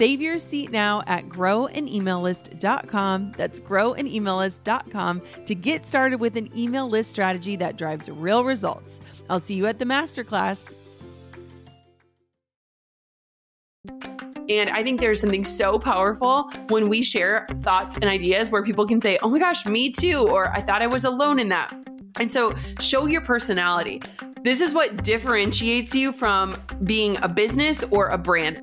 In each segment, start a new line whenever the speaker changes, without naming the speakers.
Save your seat now at growanemaillist.com. That's growanemaillist.com to get started with an email list strategy that drives real results. I'll see you at the masterclass. And I think there's something so powerful when we share thoughts and ideas where people can say, oh my gosh, me too, or I thought I was alone in that. And so show your personality. This is what differentiates you from being a business or a brand.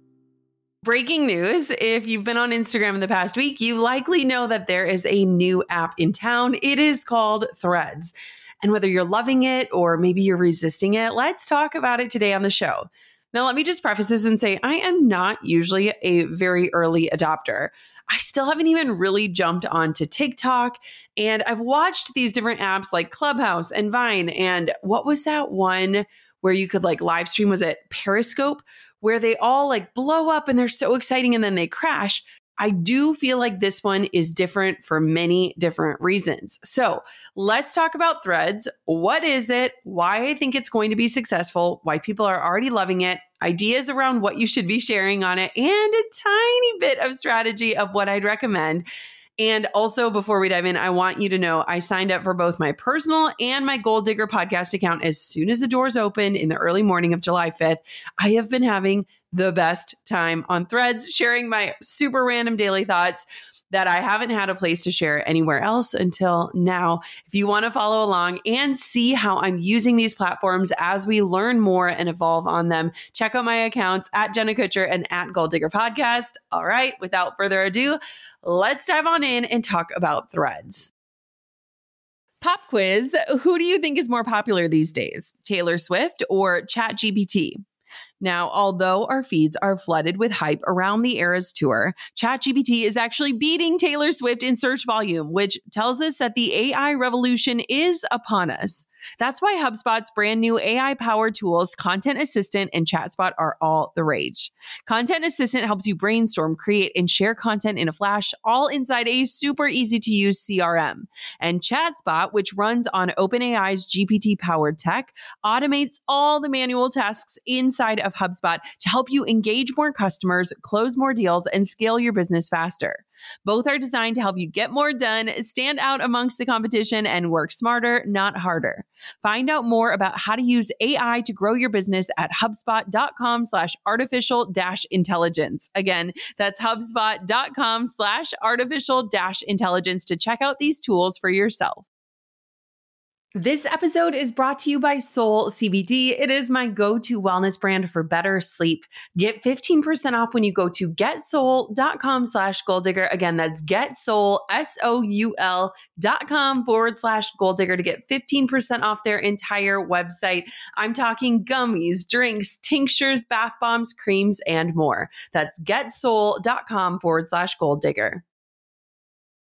Breaking news if you've been on Instagram in the past week, you likely know that there is a new app in town. It is called Threads. And whether you're loving it or maybe you're resisting it, let's talk about it today on the show. Now, let me just preface this and say I am not usually a very early adopter. I still haven't even really jumped onto TikTok. And I've watched these different apps like Clubhouse and Vine. And what was that one where you could like live stream? Was it Periscope? Where they all like blow up and they're so exciting and then they crash. I do feel like this one is different for many different reasons. So let's talk about threads. What is it? Why I think it's going to be successful, why people are already loving it, ideas around what you should be sharing on it, and a tiny bit of strategy of what I'd recommend. And also, before we dive in, I want you to know I signed up for both my personal and my Goal Digger podcast account as soon as the doors open in the early morning of July 5th. I have been having the best time on threads, sharing my super random daily thoughts that I haven't had a place to share anywhere else until now. If you want to follow along and see how I'm using these platforms as we learn more and evolve on them, check out my accounts at Jenna Kutcher and at Goal Digger Podcast. All right, without further ado, let's dive on in and talk about threads. Pop quiz Who do you think is more popular these days, Taylor Swift or ChatGPT? Now, although our feeds are flooded with hype around the Eras tour, ChatGPT is actually beating Taylor Swift in search volume, which tells us that the AI revolution is upon us. That's why HubSpot's brand new AI powered tools, Content Assistant and ChatSpot, are all the rage. Content Assistant helps you brainstorm, create, and share content in a flash, all inside a super easy to use CRM. And ChatSpot, which runs on OpenAI's GPT powered tech, automates all the manual tasks inside of HubSpot to help you engage more customers, close more deals, and scale your business faster. Both are designed to help you get more done, stand out amongst the competition, and work smarter, not harder. Find out more about how to use AI to grow your business at HubSpot.com slash artificial dash intelligence. Again, that's HubSpot.com slash artificial dash intelligence to check out these tools for yourself. This episode is brought to you by Soul CBD. It is my go to wellness brand for better sleep. Get 15% off when you go to getsoul.com slash goal digger. Again, that's getsoul, S O U L dot com forward slash goal digger to get 15% off their entire website. I'm talking gummies, drinks, tinctures, bath bombs, creams, and more. That's getsoul.com forward slash goal digger.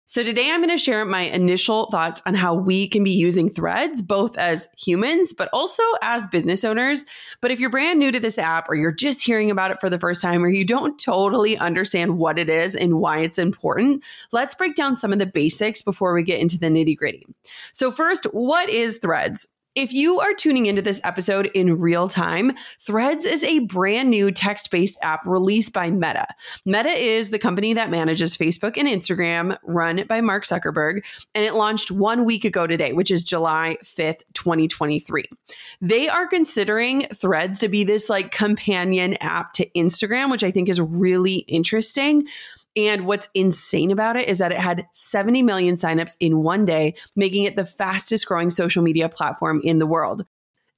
So, today I'm going to share my initial thoughts on how we can be using threads, both as humans, but also as business owners. But if you're brand new to this app or you're just hearing about it for the first time or you don't totally understand what it is and why it's important, let's break down some of the basics before we get into the nitty gritty. So, first, what is threads? If you are tuning into this episode in real time, Threads is a brand new text based app released by Meta. Meta is the company that manages Facebook and Instagram, run by Mark Zuckerberg, and it launched one week ago today, which is July 5th, 2023. They are considering Threads to be this like companion app to Instagram, which I think is really interesting. And what's insane about it is that it had 70 million signups in one day, making it the fastest growing social media platform in the world.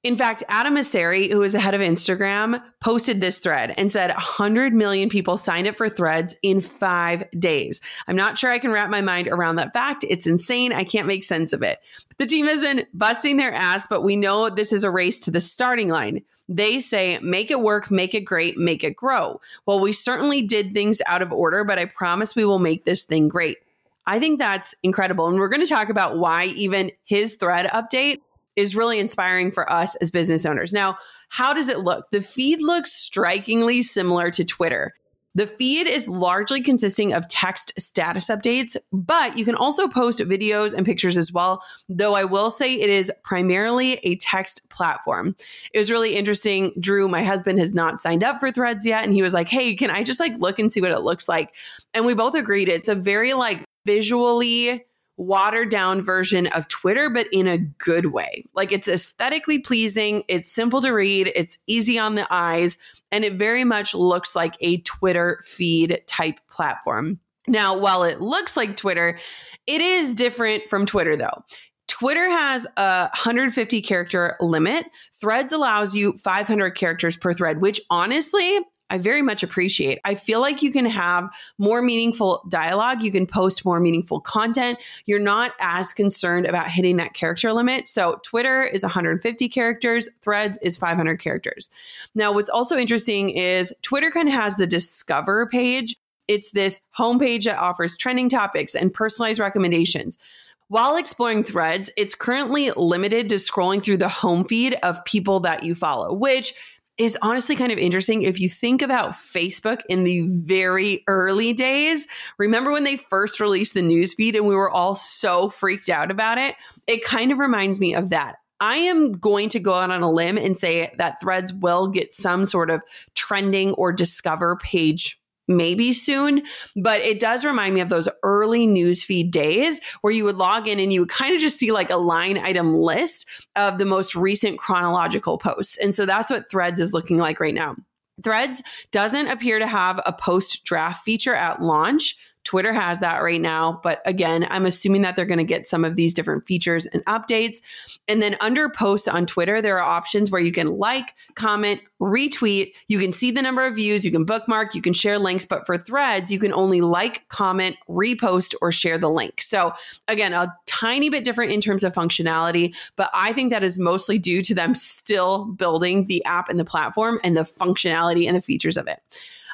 In fact, Adam Mosseri, who is the head of Instagram, posted this thread and said 100 million people signed up for threads in five days. I'm not sure I can wrap my mind around that fact. It's insane. I can't make sense of it. The team been busting their ass, but we know this is a race to the starting line. They say, make it work, make it great, make it grow. Well, we certainly did things out of order, but I promise we will make this thing great. I think that's incredible. And we're going to talk about why even his thread update is really inspiring for us as business owners. Now, how does it look? The feed looks strikingly similar to Twitter. The feed is largely consisting of text status updates, but you can also post videos and pictures as well, though I will say it is primarily a text platform. It was really interesting. Drew, my husband, has not signed up for threads yet. And he was like, hey, can I just like look and see what it looks like? And we both agreed it's a very like visually watered down version of Twitter, but in a good way. Like it's aesthetically pleasing, it's simple to read, it's easy on the eyes, and it very much looks like a Twitter feed type platform. Now, while it looks like Twitter, it is different from Twitter though. Twitter has a 150 character limit. Threads allows you 500 characters per thread, which honestly, I very much appreciate. I feel like you can have more meaningful dialogue. You can post more meaningful content. You're not as concerned about hitting that character limit. So, Twitter is 150 characters, Threads is 500 characters. Now, what's also interesting is Twitter kind of has the Discover page. It's this homepage that offers trending topics and personalized recommendations. While exploring threads, it's currently limited to scrolling through the home feed of people that you follow, which is honestly kind of interesting. If you think about Facebook in the very early days, remember when they first released the newsfeed and we were all so freaked out about it? It kind of reminds me of that. I am going to go out on a limb and say that threads will get some sort of trending or discover page maybe soon, but it does remind me of those early newsfeed days where you would log in and you would kind of just see like a line item list of the most recent chronological posts. And so that's what Threads is looking like right now. Threads doesn't appear to have a post draft feature at launch. Twitter has that right now. But again, I'm assuming that they're going to get some of these different features and updates. And then under posts on Twitter, there are options where you can like, comment, retweet. You can see the number of views, you can bookmark, you can share links. But for threads, you can only like, comment, repost, or share the link. So again, a tiny bit different in terms of functionality. But I think that is mostly due to them still building the app and the platform and the functionality and the features of it.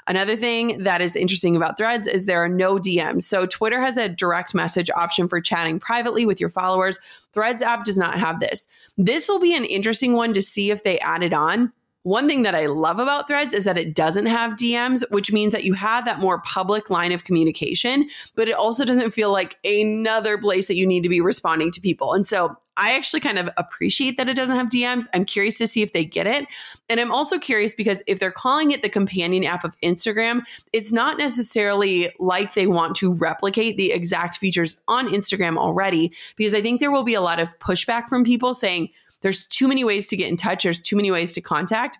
Another thing that is interesting about threads is there are no DMs. So Twitter has a direct message option for chatting privately with your followers. Threads app does not have this. This will be an interesting one to see if they add it on one thing that I love about Threads is that it doesn't have DMs, which means that you have that more public line of communication, but it also doesn't feel like another place that you need to be responding to people. And so I actually kind of appreciate that it doesn't have DMs. I'm curious to see if they get it. And I'm also curious because if they're calling it the companion app of Instagram, it's not necessarily like they want to replicate the exact features on Instagram already, because I think there will be a lot of pushback from people saying, there's too many ways to get in touch, there's too many ways to contact.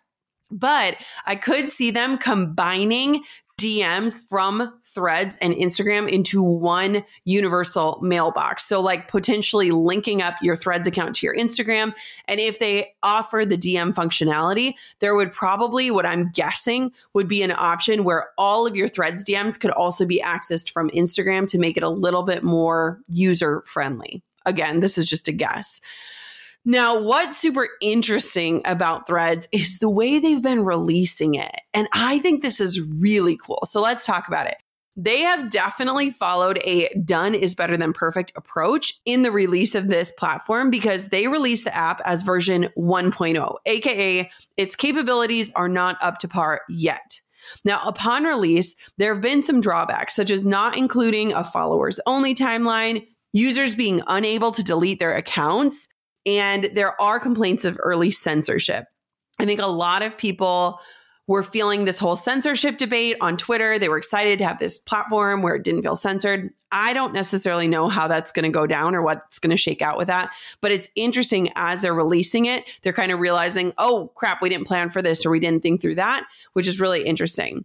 But I could see them combining DMs from threads and Instagram into one universal mailbox. So, like potentially linking up your threads account to your Instagram. And if they offer the DM functionality, there would probably, what I'm guessing, would be an option where all of your threads DMs could also be accessed from Instagram to make it a little bit more user friendly. Again, this is just a guess. Now, what's super interesting about Threads is the way they've been releasing it. And I think this is really cool. So let's talk about it. they have definitely followed a done is better than perfect approach in the release of this platform because they released the app as version 1.0, aka its capabilities are not up to par yet. Now, upon release, there have been some drawbacks, such as not including a followers only timeline, users being unable to delete their accounts, and there are complaints of early censorship. I think a lot of people were feeling this whole censorship debate on Twitter. They were excited to have this platform where it didn't feel censored. I don't necessarily know how that's going to go down or what's going to shake out with that, but it's interesting as they're releasing it, they're kind of realizing, oh crap, we didn't plan for this or we didn't think through that, which is really interesting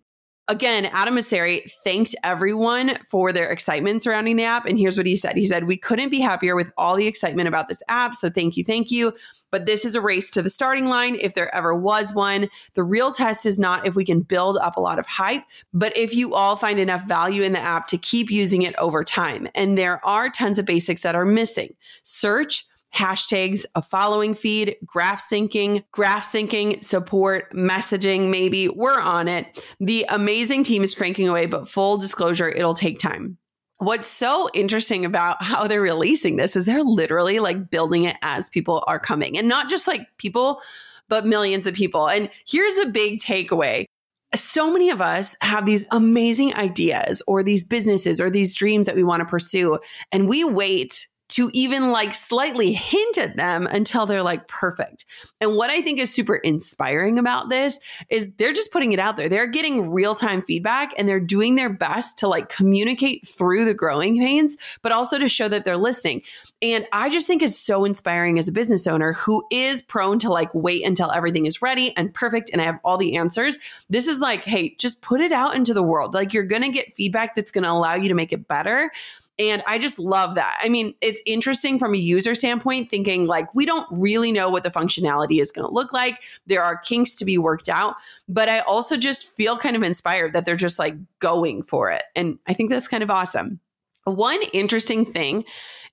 again, Adam Mosseri thanked everyone for their excitement surrounding the app. And here's what he said He said, We couldn't be happier with all the excitement about this app. So thank you, thank you. But this is a race to the starting line if there ever was one. The real test is not if we can build up a lot of hype, but if you all find enough value in the app to keep using it over time. And there are tons of basics that are missing search hashtags, a following feed, graph syncing, graph syncing, support, messaging, maybe. We're on it. The amazing team is cranking away, but full disclosure, it'll take time. What's so interesting about how they're releasing this is they're literally like building it as people are coming and not just like people, but millions of people. And here's a big takeaway so many of us have these amazing ideas or these businesses or these dreams that we want to pursue, and we wait to even like slightly hint at them until they're like perfect. And what I think is super inspiring about this is they're just putting it out there. They're getting real time feedback and they're doing their best to like communicate through the growing pains, but also to show that they're listening. And I just think it's so inspiring as a business owner who is prone to like wait until everything is ready and perfect and I have all the answers. This is like, hey, just put it out into the world. Like you're going to get feedback that's going to allow you to make it better. And I just love that. I mean, it's interesting from a user standpoint, thinking like we don't really know what the functionality is going to look like. There are kinks to be worked out, but I also just feel kind of inspired that they're just like going for it. And I think that's kind of awesome. One interesting thing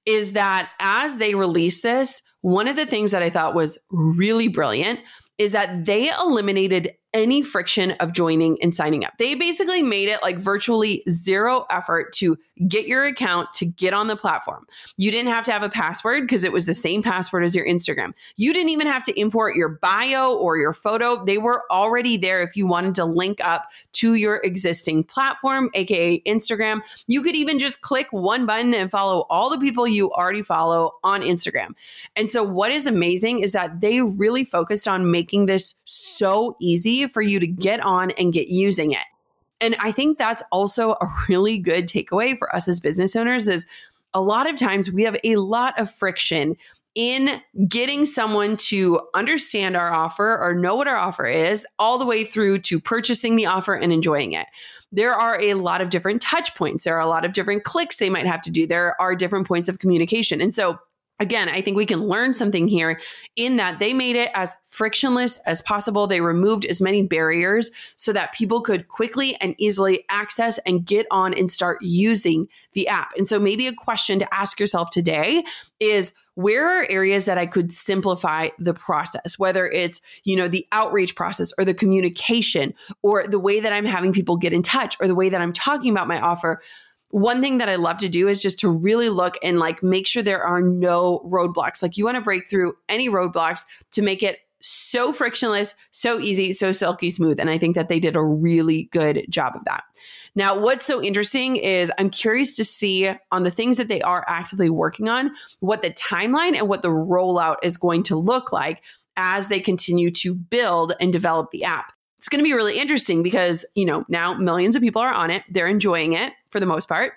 is that as they release this, one of the things that I thought was really brilliant is that they eliminated any friction of joining and signing up. They basically made it like virtually zero effort to get your account to get on the platform. You didn't have to have a password because it was the same password as your Instagram. You didn't even have to import your bio or your photo. They were already there if you wanted to link up to your existing platform, aka Instagram. You could even just click one button and follow all the people you already follow on Instagram. And so, what is amazing is that they really focused on making this so easy for you to get on and get using it. And I think that's also a really good takeaway for us as business owners is a lot of times we have a lot of friction in getting someone to understand our offer or know what our offer is, all the way through to purchasing the offer and enjoying it. There are a lot of different touch points. There are a lot of different clicks they might have to do. There are different points of communication. And so Again, I think we can learn something here in that they made it as frictionless as possible. They removed as many barriers so that people could quickly and easily access and get on and start using the app. And so, maybe a question to ask yourself today is where are areas that I could simplify the process, whether it's, you know, the outreach process or the communication or the way that I'm having people get in touch or the way that I'm talking about my offer one thing that I love to do is just to really look and like make sure there are no roadblocks. Like you want to break through any roadblocks to make it so frictionless, so easy, so silky smooth. And I think that they did a really good job of that. Now, what's so interesting is I'm curious to see on the things that they are actively working on, what the timeline and what the rollout is going to look like as they continue to build and develop the app it's going to be really interesting because, you know, now millions of people are on it. They're enjoying it for the most part.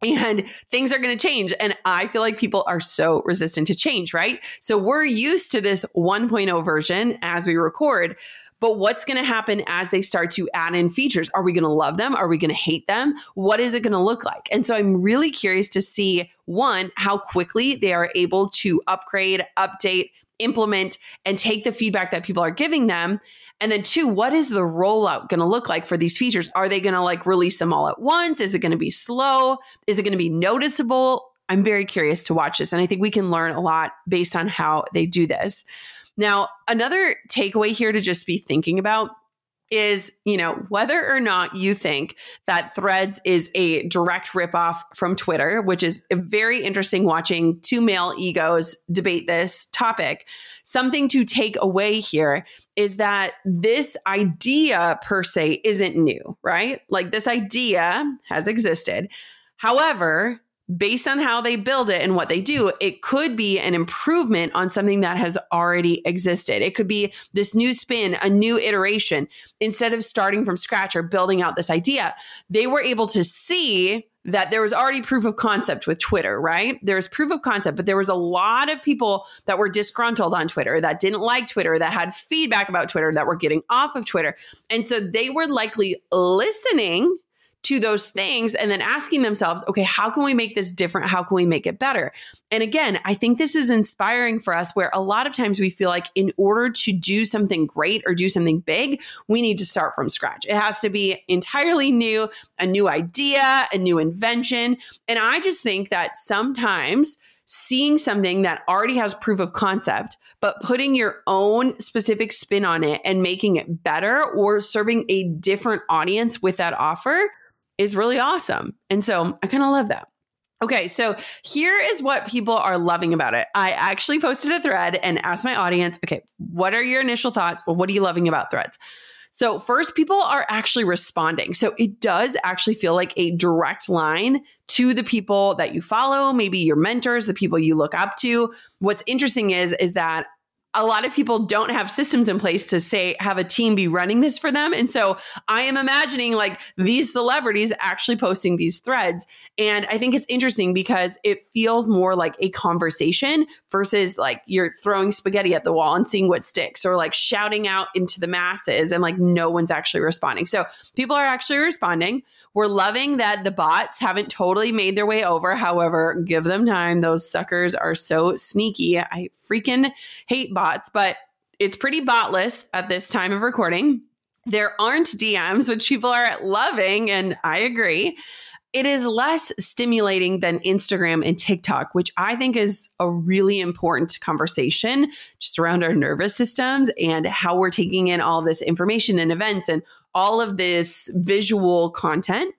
And things are going to change. And I feel like people are so resistant to change, right? So we're used to this 1.0 version as we record. But what's going to happen as they start to add in features? Are we going to love them? Are we going to hate them? What is it going to look like? And so I'm really curious to see one, how quickly they are able to upgrade, update, implement, and take the feedback that people are giving them. And then two, what is the rollout going to look like for these features? Are they going to like release them all at once? Is it going to be slow? Is it going to be noticeable? I'm very curious to watch this. And I think we can learn a lot based on how they do this. Now, another takeaway here to just be thinking about is, you know, whether or not you think that Threads is a direct ripoff from Twitter, which is very interesting watching two male egos debate this topic. Something to take away here is that this idea per se isn't new, right? Like this idea has existed. However, based on how they build it and what they do, it could be an improvement on something that has already existed. It could be this new spin, a new iteration. Instead of starting from scratch or building out this idea, they were able to see that there was already proof of concept with Twitter, right? There's proof of concept, but there was a lot of people that were disgruntled on Twitter, that didn't like Twitter, that had feedback about Twitter, that were getting off of Twitter. And so they were likely listening to those things and then asking themselves, okay, how can we make this different? How can we make it better? And again, I think this is inspiring for us where a lot of times we feel like in order to do something great or do something big, we need to start from scratch. It has to be entirely new, a new idea, a new invention. And I just think that sometimes seeing something that already has proof of concept, but putting your own specific spin on it and making it better or serving a different audience with that offer is really awesome. And so I kind of love that. Okay, so here is what people are loving about it. I actually posted a thread and asked my audience, okay, what are your initial thoughts? Well, what are you loving about threads? So, first, people are actually responding. So, it does actually feel like a direct line to the people that you follow, maybe your mentors, the people you look up to. What's interesting is is that a lot of people don't have systems in place to say have a team be running this for them. And so i am imagining like these celebrities actually posting these threads. And i think it's interesting because it feels more like a conversation versus like you're throwing spaghetti at the wall and seeing what sticks or like shouting out into the masses and like no one's actually responding. So people are actually responding. We're loving that the bots haven't totally made their way over. However give them time. Those suckers are so sneaky. I freaking hate bots, but it's pretty botless at this time of recording. There aren't DMs, which people are loving, and I agree. It is less stimulating than Instagram and TikTok, which I think is a really important conversation just around our nervous systems and how we're taking in all this information and events and all of this visual content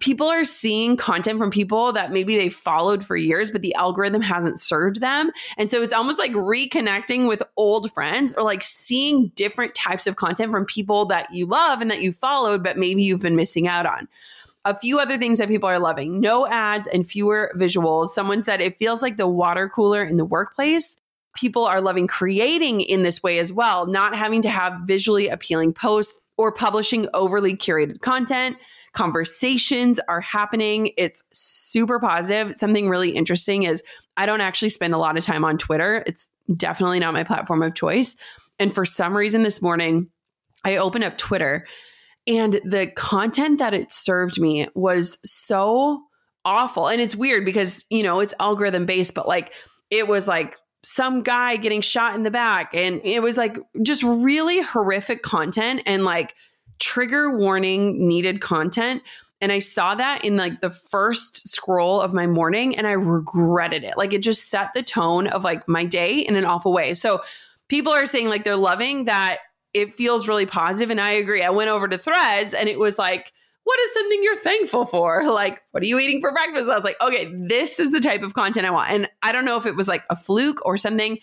people are seeing content from people that maybe they followed for years, but the algorithm hasn't served them. And so it's almost like reconnecting with old friends or like seeing different types of content from people that you love and that you followed, but maybe you've been missing out on. A few other things that people are loving no ads and fewer visuals. Someone said it feels like the water cooler in the workplace people are loving creating in this way as well, not having to have visually appealing posts or publishing overly curated content conversations are happening. It's super positive. Something really interesting is I don't actually spend a lot of time on Twitter. It's definitely not my platform of choice. And for some reason this morning, I opened up Twitter and the content that it served me was so awful. And it's weird because, you know, it's algorithm based, but like it was like some guy getting shot in the back and it was like just really horrific content and like trigger warning needed content. And I saw that in like the first scroll of my morning and I regretted it. Like it just set the tone of like my day in an awful way. So people are saying like they're loving that it feels really positive and I agree. I went over to Threads and it was like what is something you're thankful for? Like, what are you eating for breakfast? I was like, okay, this is the type of content I want. And I don't know if it was like a fluke or something.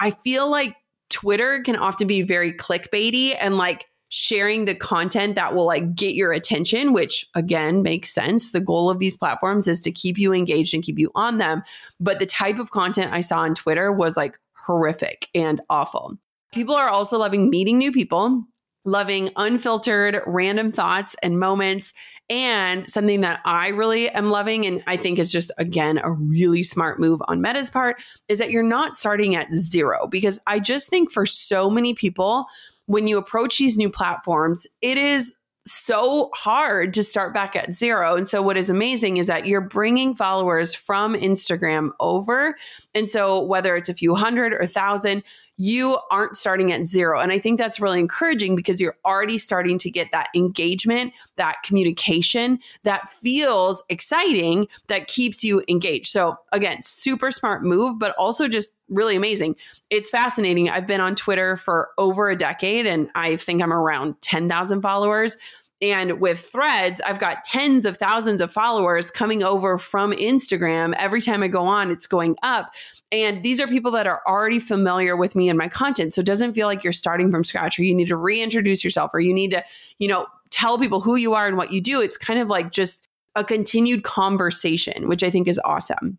I feel like Twitter can often be very clickbaity and like sharing the content that will like get your attention, which again makes sense. The goal of these platforms is to keep you engaged and keep you on them. But the type of content I saw on Twitter was like horrific and awful. People are also loving meeting new people loving unfiltered random thoughts and moments. And something that I really am loving, and I think is just, again, a really smart move on Meta's part, is that you're not starting at zero. Because I just think for so many people, when you approach these new platforms, it is so hard to start back at zero. And so, what is amazing is that you're bringing followers from Instagram over. And so, whether it's a few hundred or thousand, you aren't starting at zero. And I think that's really encouraging because you're already starting to get that engagement, that communication that feels exciting, that keeps you engaged. So, again, super smart move, but also just really amazing. It's fascinating. I've been on Twitter for over a decade and I think I'm around 10,000 followers. And with threads, I've got tens of thousands of followers coming over from Instagram. Every time I go on, it's going up. And these are people that are already familiar with me and my content. So it doesn't feel like you're starting from scratch or you need to reintroduce yourself or you need to, you know, tell people who you are and what you do. It's kind of like just a continued conversation, which I think is awesome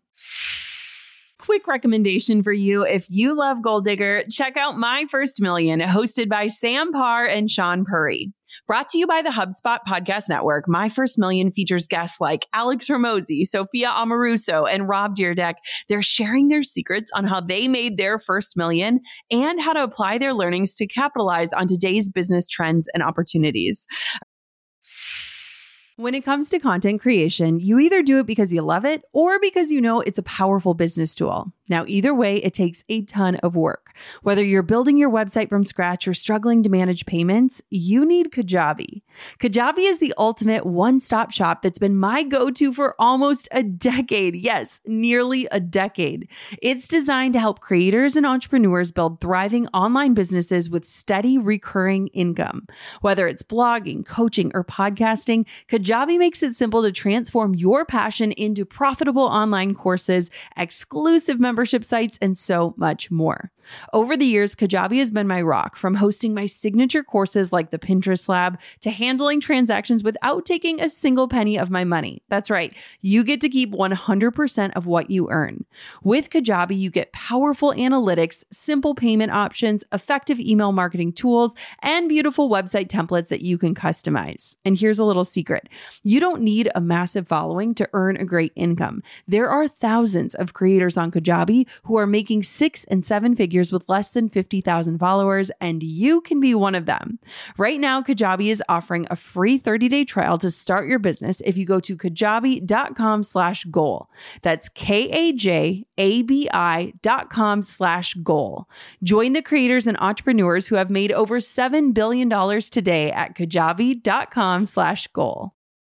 quick recommendation for you. If you love Goal Digger, check out My First Million, hosted by Sam Parr and Sean Puri. Brought to you by the HubSpot Podcast Network, My First Million features guests like Alex Hormozi, Sophia Amoruso, and Rob Dyrdek. They're sharing their secrets on how they made their first million and how to apply their learnings to capitalize on today's business trends and opportunities. When it comes to content creation, you either do it because you love it or because you know it's a powerful business tool. Now, either way, it takes a ton of work. Whether you're building your website from scratch or struggling to manage payments, you need Kajabi. Kajabi is the ultimate one stop shop that's been my go to for almost a decade. Yes, nearly a decade. It's designed to help creators and entrepreneurs build thriving online businesses with steady recurring income. Whether it's blogging, coaching, or podcasting, Kajabi makes it simple to transform your passion into profitable online courses, exclusive membership sites, and so much more. Over the years, Kajabi has been my rock from hosting my signature courses like the Pinterest Lab to handling transactions without taking a single penny of my money. That's right, you get to keep 100% of what you earn. With Kajabi, you get powerful analytics, simple payment options, effective email marketing tools, and beautiful website templates that you can customize. And here's a little secret you don't need a massive following to earn a great income. There are thousands of creators on Kajabi who are making six and seven figures with less than 50,000 followers, and you can be one of them. Right now, Kajabi is offering a free 30-day trial to start your business if you go to kajabi.com slash goal. That's K-A-J-A-B-I dot com slash goal. Join the creators and entrepreneurs who have made over $7 billion today at kajabi.com slash goal.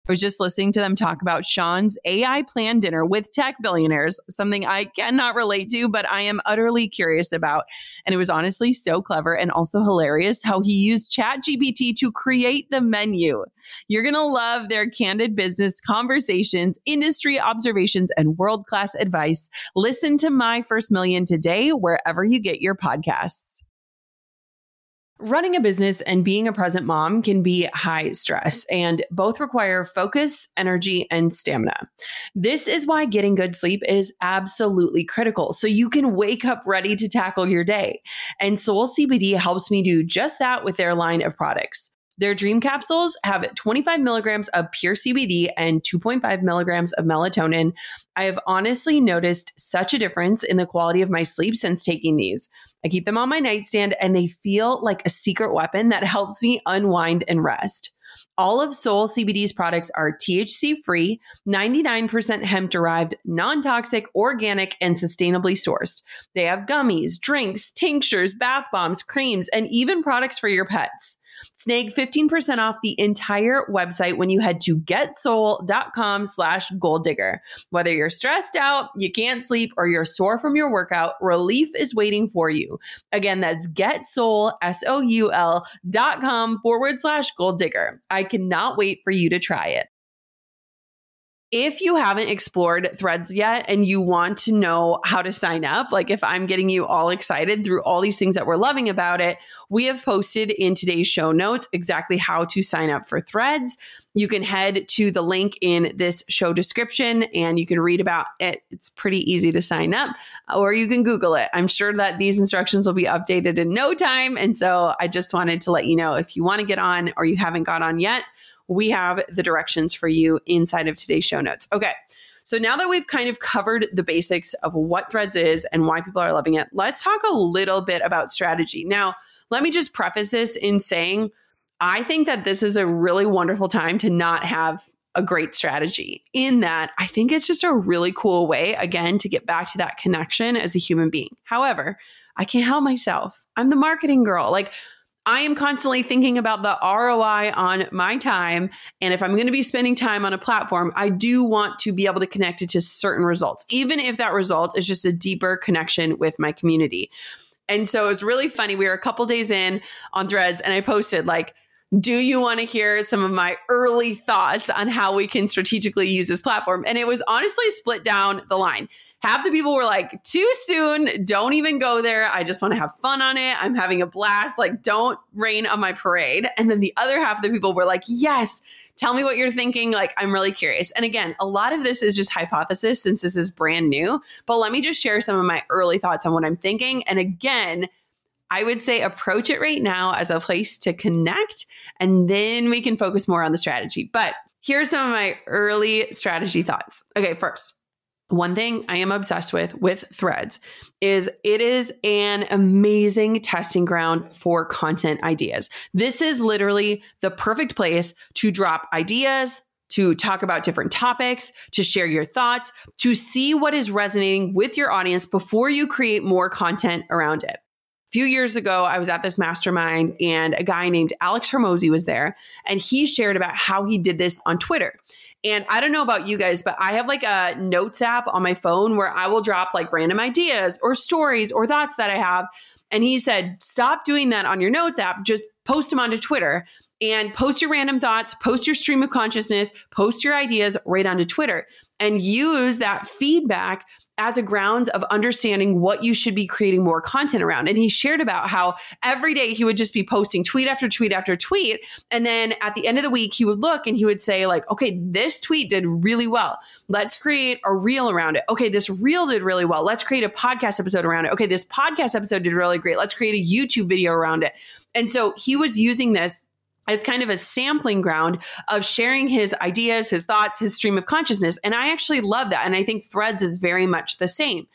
I was just listening to them talk about Sean's AI plan dinner with tech billionaires, something I cannot relate to, but I am utterly curious about. And it was honestly so clever and also hilarious how he used ChatGPT to create the menu. You're going to love their candid business conversations, industry observations, and world class advice. Listen to My First Million today, wherever you get your podcasts. Running a business and being a present mom can be high stress, and both require focus, energy, and stamina. This is why getting good sleep is absolutely critical so you can wake up ready to tackle your day. And Soul CBD helps me do just that with their line of products. Their dream capsules have 25 milligrams of pure CBD and 2.5 milligrams of melatonin. I have honestly noticed such a difference in the quality of my sleep since taking these. I keep them on my nightstand and they feel like a secret weapon that helps me unwind and rest. All of Soul CBD's products are THC free, 99% hemp derived, non toxic, organic, and sustainably sourced. They have gummies, drinks, tinctures, bath bombs, creams, and even products for your pets. Snag 15% off the entire website when you head to getsoul.com slash goal digger. Whether you're stressed out, you can't sleep, or you're sore from your workout, relief is waiting for you. Again, that's getsoul, S-O-U-L dot com forward slash goal digger. I cannot wait for you to try it. If you haven't explored threads yet and you want to know how to sign up, like if I'm getting you all excited through all these things that we're loving about it, we have posted in today's show notes exactly how to sign up for threads. You can head to the link in this show description and you can read about it. It's pretty easy to sign up, or you can Google it. I'm sure that these instructions will be updated in no time. And so I just wanted to let you know if you want to get on or you haven't got on yet we have the directions for you inside of today's show notes. Okay. So now that we've kind of covered the basics of what Threads is and why people are loving it, let's talk a little bit about strategy. Now, let me just preface this in saying I think that this is a really wonderful time to not have a great strategy in that I think it's just a really cool way, again, to get back to that connection as a human being. However, I can't help myself. I'm the marketing girl. Like, I am constantly thinking about the ROI on my time. And if I'm going to be spending time on a platform, I do want to be able to connect it to certain results, even if that result is just a deeper connection with my community. And so it was really funny. We were a couple days in on threads, and I posted, like, do you want to hear some of my early thoughts on how we can strategically use this platform? And it was honestly split down the line half the people were like, too soon. Don't even go there. I just want to have fun on it. I'm having a blast. Like, don't rain on my parade. And then the other half of the people were like, yes, tell me what you're thinking. Like, I'm really curious. And again, a lot of this is just hypothesis since this is brand new. But let me just share some of my early thoughts on what I'm thinking. And again, I would say approach it right now as a place to connect, and then we can focus more on the strategy. But here's some of my early strategy thoughts. Okay, first, one thing I am obsessed with with threads is it is an amazing testing ground for content ideas. This is literally the perfect place to drop ideas, to talk about different topics, to share your thoughts, to see what is resonating with your audience before you create more content around it. A few years ago, I was at this mastermind and a guy named Alex Hormozi was there, and he shared about how he did this on Twitter. And I don't know about you guys, but I have like a notes app on my phone where I will drop like random ideas or stories or thoughts that I have. And he said, stop doing that on your notes app. Just post them onto Twitter and post your random thoughts, post your stream of consciousness, post your ideas right onto Twitter and use that feedback as a grounds of understanding what you should be creating more content around. And he shared about how every day he would just be posting tweet after tweet after tweet. And then at the end of the week, he would look and he would say, like, okay, this tweet did really well. Let's create a reel around it. Okay, this reel did really well. Let's create a podcast episode around it. Okay, this podcast episode did really great. Let's create a YouTube video around it. And so he was using this as kind of a sampling ground of sharing his ideas, his thoughts, his stream of consciousness. And I actually love that. And I think Threads is very much the same.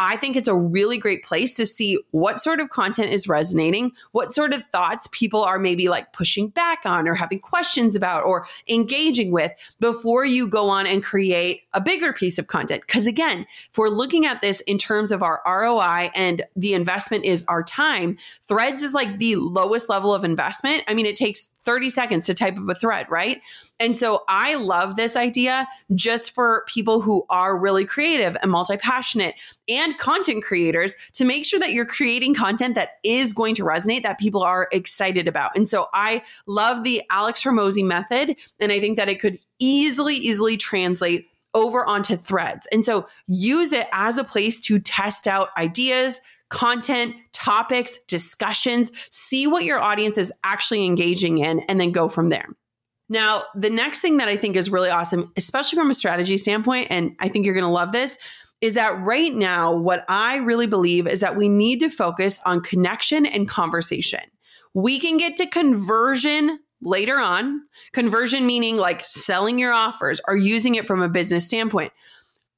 I think it's a really great place to see what sort of content is resonating, what sort of thoughts people are maybe like pushing back on or having questions about or engaging with before you go on and create a bigger piece of content. Because again, if we're looking at this in terms of our ROI and the investment is our time, threads is like the lowest level of investment. I mean, it takes 30 seconds to type up a thread, right? And so I love this idea just for people who are really creative and multi passionate and content creators to make sure that you're creating content that is going to resonate, that people are excited about. And so I love the Alex Hormozi method. And I think that it could easily, easily translate over onto threads. And so use it as a place to test out ideas, content, topics, discussions, see what your audience is actually engaging in, and then go from there. Now, the next thing that I think is really awesome, especially from a strategy standpoint, and I think you're going to love this, is that right now, what I really believe is that we need to focus on connection and conversation. We can get to conversion later on, conversion meaning like selling your offers or using it from a business standpoint.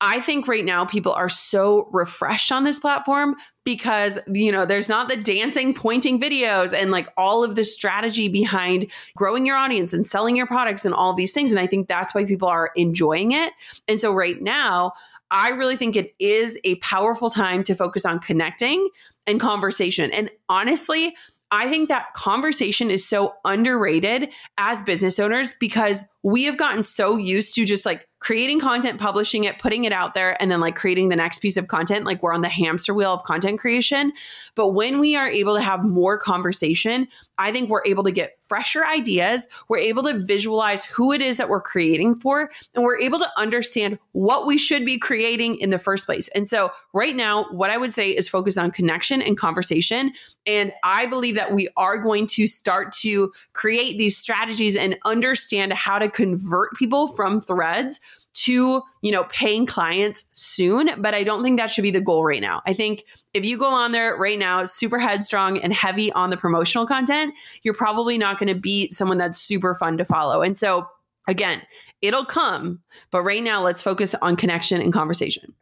I think right now people are so refreshed on this platform because you know there's not the dancing pointing videos and like all of the strategy behind growing your audience and selling your products and all these things and I think that's why people are enjoying it. And so right now I really think it is a powerful time to focus on connecting and conversation. And honestly, I think that conversation is so underrated as business owners because we have gotten so used to just like creating content, publishing it, putting it out there, and then like creating the next piece of content. Like we're on the hamster wheel of content creation. But when we are able to have more conversation, I think we're able to get fresher ideas. We're able to visualize who it is that we're creating for, and we're able to understand what we should be creating in the first place. And so, right now, what I would say is focus on connection and conversation. And I believe that we are going to start to create these strategies and understand how to convert people from threads to, you know, paying clients soon, but I don't think that should be the goal right now. I think if you go on there right now, super headstrong and heavy on the promotional content, you're probably not going to be someone that's super fun to follow. And so, again, it'll come, but right now let's focus on connection and conversation.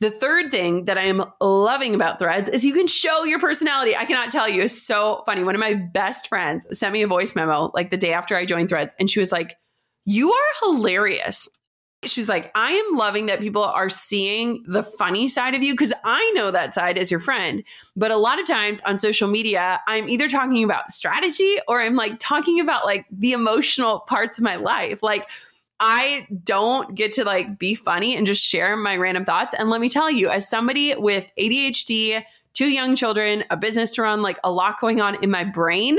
The third thing that I am loving about threads is you can show your personality. I cannot tell you, it's so funny. One of my best friends sent me a voice memo like the day after I joined threads, and she was like, You are hilarious. She's like, I am loving that people are seeing the funny side of you because I know that side as your friend. But a lot of times on social media, I'm either talking about strategy or I'm like talking about like the emotional parts of my life. Like, I don't get to like be funny and just share my random thoughts. And let me tell you, as somebody with ADHD, two young children, a business to run, like a lot going on in my brain,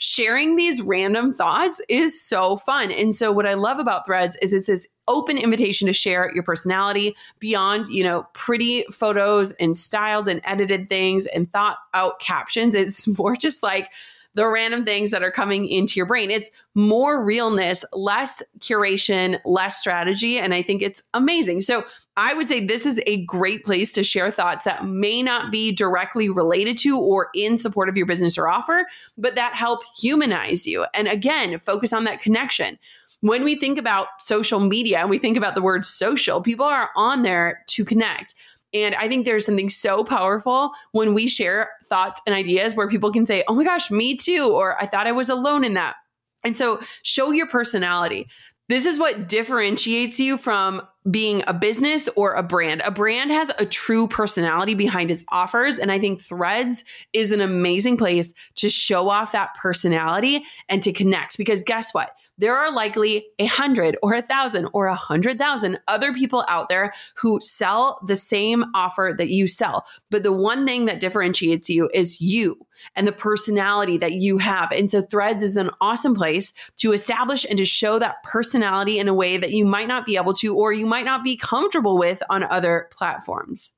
sharing these random thoughts is so fun. And so what I love about Threads is it's this open invitation to share your personality beyond, you know, pretty photos and styled and edited things and thought out captions. It's more just like the random things that are coming into your brain. It's more realness, less curation, less strategy. And I think it's amazing. So I would say this is a great place to share thoughts that may not be directly related to or in support of your business or offer, but that help humanize you. And again, focus on that connection when we think about social media and we think about the word social, people are on there to connect. And I think there's something so powerful when we share thoughts and ideas where people can say, oh my gosh, me too, or I thought I was alone in that. And so show your personality. This is what differentiates you from being a business or a brand. A brand has a true personality behind its offers. And I think Threads is an amazing place to show off that personality and to connect. Because guess what? There are likely a hundred or a thousand or a hundred thousand other people out there who sell the same offer that you sell. But the one thing that differentiates you is you and the personality that you have. And so Threads is an awesome place to establish and to show that personality in a way that you might not be able to or you might not be comfortable with on other platforms.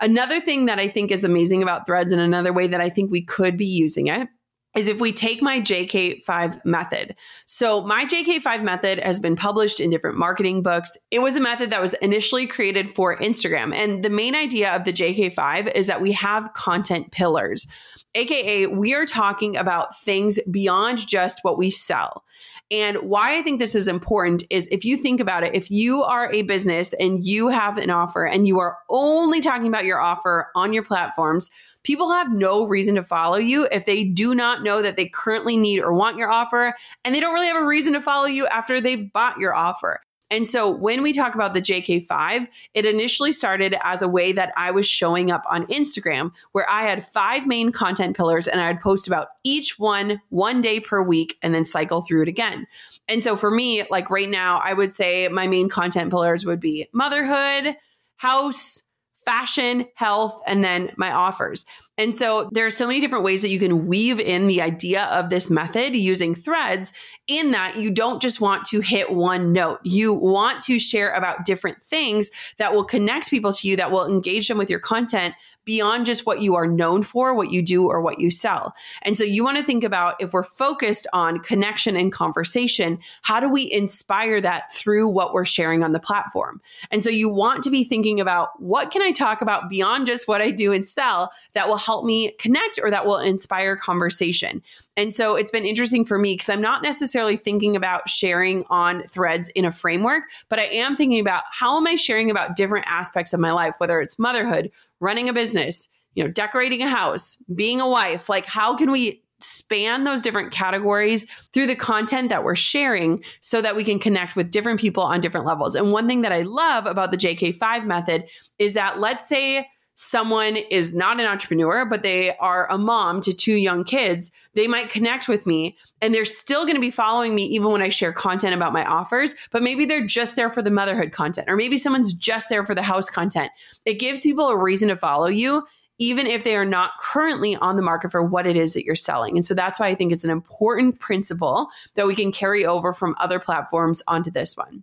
Another thing that I think is amazing about Threads and another way that I think we could be using it is if we take my JK5 method. So, my JK5 method has been published in different marketing books. It was a method that was initially created for Instagram. And the main idea of the JK5 is that we have content pillars, AKA, we are talking about things beyond just what we sell. And why I think this is important is if you think about it, if you are a business and you have an offer and you are only talking about your offer on your platforms, people have no reason to follow you if they do not know that they currently need or want your offer. And they don't really have a reason to follow you after they've bought your offer. And so when we talk about the JK5, it initially started as a way that I was showing up on Instagram, where I had five main content pillars and I'd post about each one one day per week and then cycle through it again. And so for me, like right now, I would say my main content pillars would be motherhood, house, fashion, health, and then my offers. And so there are so many different ways that you can weave in the idea of this method using threads in that you don't just want to hit one note. You want to share about different things that will connect people to you, that will engage them with your content beyond just what you are known for, what you do, or what you sell. And so you want to think about if we're focused on connection and conversation, how do we inspire that through what we're sharing on the platform? And so you want to be thinking about what can I talk about beyond just what I do and sell that will help me connect or that will inspire conversation. And so it's been interesting for me because I'm not necessarily thinking about sharing on threads in a framework, but I am thinking about how am I sharing about different aspects of my life, whether it's motherhood, running a business, you know, decorating a house, being a wife, like how can we span those different categories through the content that we're sharing so that we can connect with different people on different levels. And one thing that I love about the JK5 method is that let's say someone is not an entrepreneur, but they are a mom to two young kids, they might connect with me and they're still going to be following me even when I share content about my offers, but maybe they're just there for the motherhood content, or maybe someone's just there for the house content. It gives people a reason to follow you. Even if they are not currently on the market for what it is that you're selling. And so that's why I think it's an important principle that we can carry over from other platforms onto this one.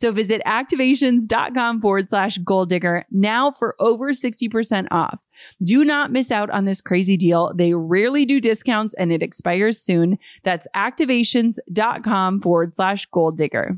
So visit activations.com forward slash goal digger now for over 60% off. Do not miss out on this crazy deal. They rarely do discounts and it expires soon. That's activations.com forward slash goal digger.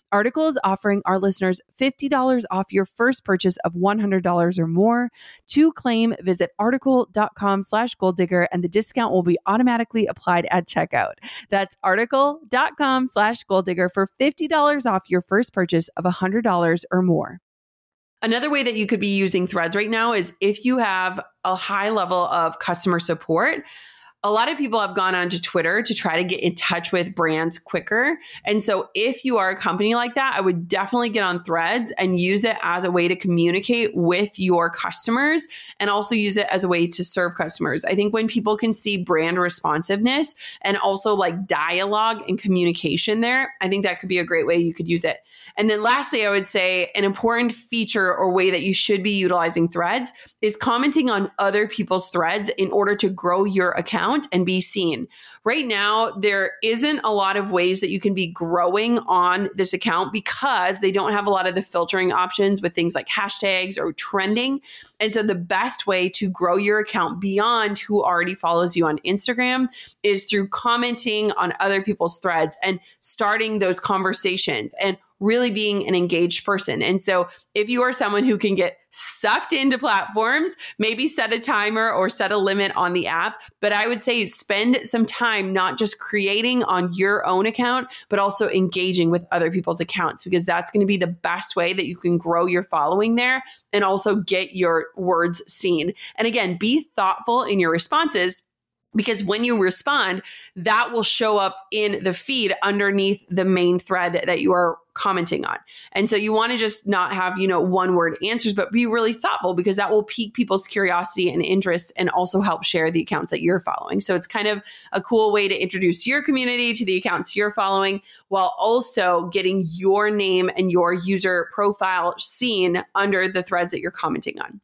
Article is offering our listeners $50 off your first purchase of $100 or more. To claim, visit article.com slash goal digger and the discount will be automatically applied at checkout. That's article.com slash goal digger for $50 off your first purchase of $100 or more.
Another way that you could be using threads right now is if you have a high level of customer support a lot of people have gone onto Twitter to try to get in touch with brands quicker. And so, if you are a company like that, I would definitely get on threads and use it as a way to communicate with your customers and also use it as a way to serve customers. I think when people can see brand responsiveness and also like dialogue and communication there, I think that could be a great way you could use it. And then, lastly, I would say an important feature or way that you should be utilizing threads is commenting on other people's threads in order to grow your account and be seen. Right now, there isn't a lot of ways that you can be growing on this account because they don't have a lot of the filtering options with things like hashtags or trending. And so, the best way to grow your account beyond who already follows you on Instagram is through commenting on other people's threads and starting those conversations. And really being an engaged person. And so, if you are someone who can get sucked into platforms, maybe set a timer or set a limit on the app. But I would say spend some time not just creating on your own account, but also engaging with other people's accounts because that's going to be the best way that you can grow your following there and also get your words seen. And again, be thoughtful in your responses because when you respond, that will show up in the feed underneath the main thread that you are commenting on. And so you want to just not have, you know, one word answers, but be really thoughtful because that will pique people's curiosity and interest and also help share the accounts that you're following. So it's kind of a cool way to introduce your community to the accounts you're following while also getting your name and your user profile seen under the threads that you're commenting on.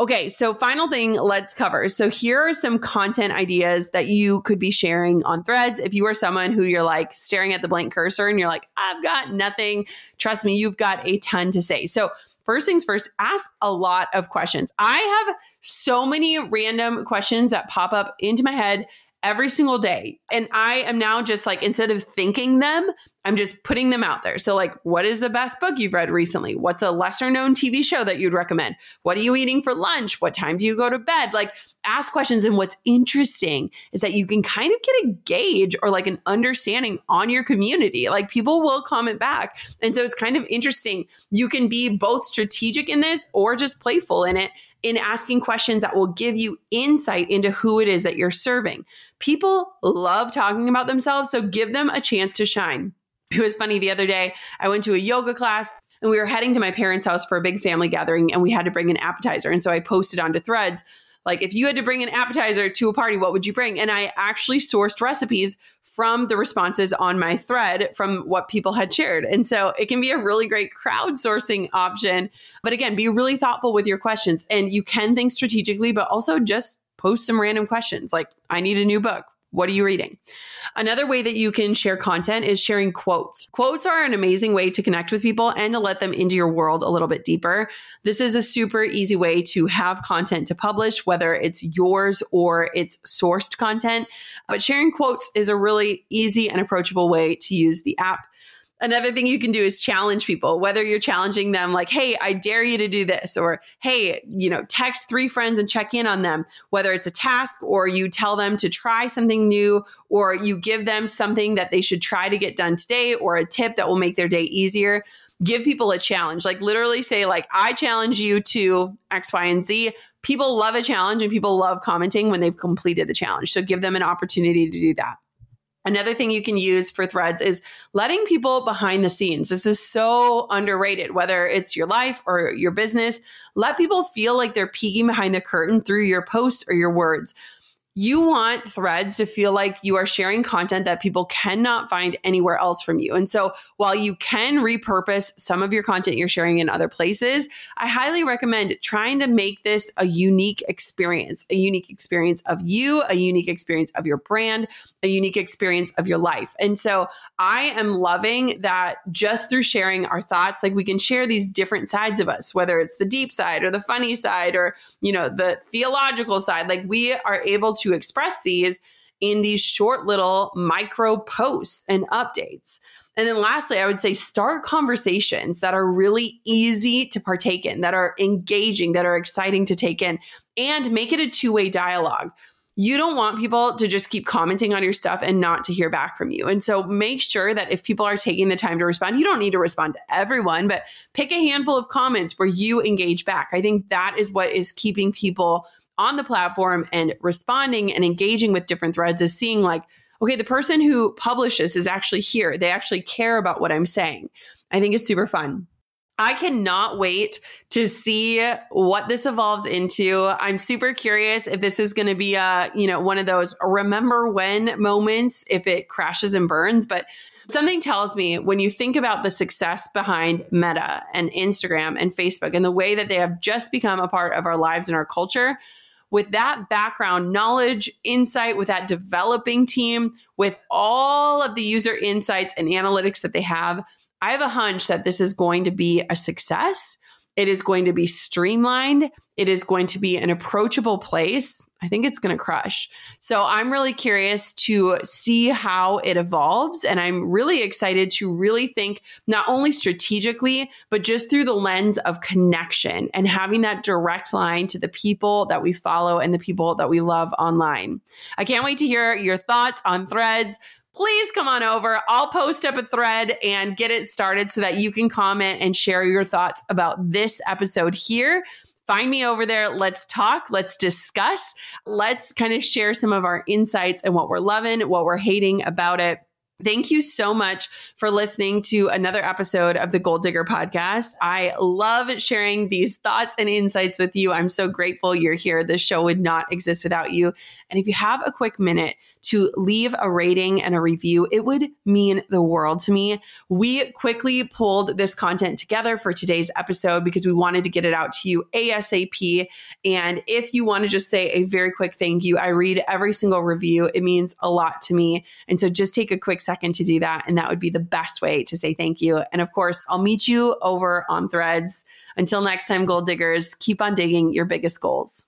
Okay, so final thing let's cover. So here are some content ideas that you could be sharing on threads. If you are someone who you're like staring at the blank cursor and you're like, I've got nothing, trust me, you've got a ton to say. So first things first, ask a lot of questions. I have so many random questions that pop up into my head every single day. And I am now just like, instead of thinking them, I'm just putting them out there. So, like, what is the best book you've read recently? What's a lesser known TV show that you'd recommend? What are you eating for lunch? What time do you go to bed? Like, ask questions. And what's interesting is that you can kind of get a gauge or like an understanding on your community. Like, people will comment back. And so, it's kind of interesting. You can be both strategic in this or just playful in it in asking questions that will give you insight into who it is that you're serving. People love talking about themselves, so give them a chance to shine. It was funny the other day, I went to a yoga class and we were heading to my parents' house for a big family gathering and we had to bring an appetizer. And so I posted onto threads, like, if you had to bring an appetizer to a party, what would you bring? And I actually sourced recipes from the responses on my thread from what people had shared. And so it can be a really great crowdsourcing option. But again, be really thoughtful with your questions and you can think strategically, but also just post some random questions like, I need a new book. What are you reading? Another way that you can share content is sharing quotes. Quotes are an amazing way to connect with people and to let them into your world a little bit deeper. This is a super easy way to have content to publish, whether it's yours or it's sourced content. But sharing quotes is a really easy and approachable way to use the app. Another thing you can do is challenge people, whether you're challenging them like, hey, I dare you to do this, or hey, you know, text three friends and check in on them, whether it's a task or you tell them to try something new, or you give them something that they should try to get done today, or a tip that will make their day easier. Give people a challenge, like literally say, like, I challenge you to X, Y, and Z. People love a challenge and people love commenting when they've completed the challenge. So give them an opportunity to do that. Another thing you can use for threads is letting people behind the scenes. This is so underrated, whether it's your life or your business. Let people feel like they're peeking behind the curtain through your posts or your words you want threads to feel like you are sharing content that people cannot find anywhere else from you. And so while you can repurpose some of your content you're sharing in other places, I highly recommend trying to make this a unique experience, a unique experience of you, a unique experience of your brand, a unique experience of your life. And so I am loving that just through sharing our thoughts, like we can share these different sides of us, whether it's the deep side or the funny side or, you know, the theological side, like we are able to express these in these short little micro posts and updates. And then lastly, I would say start conversations that are really easy to partake in, that are engaging, that are exciting to take in, and make it a two way dialogue. You don't want people to just keep commenting on your stuff and not to hear back from you. And so make sure that if people are taking the time to respond, you don't need to respond to everyone, but pick a handful of comments where you engage back. I think that is what is keeping people on the platform and responding and engaging with different threads is seeing like, okay, the person who publishes is actually here. They actually care about what I'm saying. I think it's super fun. I cannot wait to see what this evolves into. I'm super curious if this is going to be a, you know, one of those remember when moments if it crashes and burns, but something tells me when you think about the success behind Meta and Instagram and Facebook and the way that they have just become a part of our lives and our culture, with that background knowledge, insight, with that developing team, with all of the user insights and analytics that they have, I have a hunch that this is going to be a success. It is going to be streamlined. It is going to be an approachable place. I think it's going to crush. So I'm really curious to see how it evolves. And I'm really excited to really think not only strategically, but just through the lens of connection and having that direct line to the people that we follow and the people that we love online. I can't wait to hear your thoughts on threads please come on over. I'll post up a thread and get it started so that you can comment and share your thoughts about this episode here. Find me over there. Let's talk. Let's discuss. Let's kind of share some of our insights and what we're loving, what we're hating about it. Thank you so much for listening to another episode of the Goal Digger podcast. I love sharing these thoughts and insights with you. I'm so grateful you're here. This show would not exist without you. And if you have a quick minute to leave a rating and a review, it would mean the world to me. We quickly pulled this content together for today's episode because we wanted to get it out to you ASAP. And if you want to just say a very quick thank you, I read every single review. It means a lot to me. And so just take a quick second to do that. And that would be the best way to say thank you. And of course, I'll meet you over on threads. Until next time, goal diggers, keep on digging your biggest goals.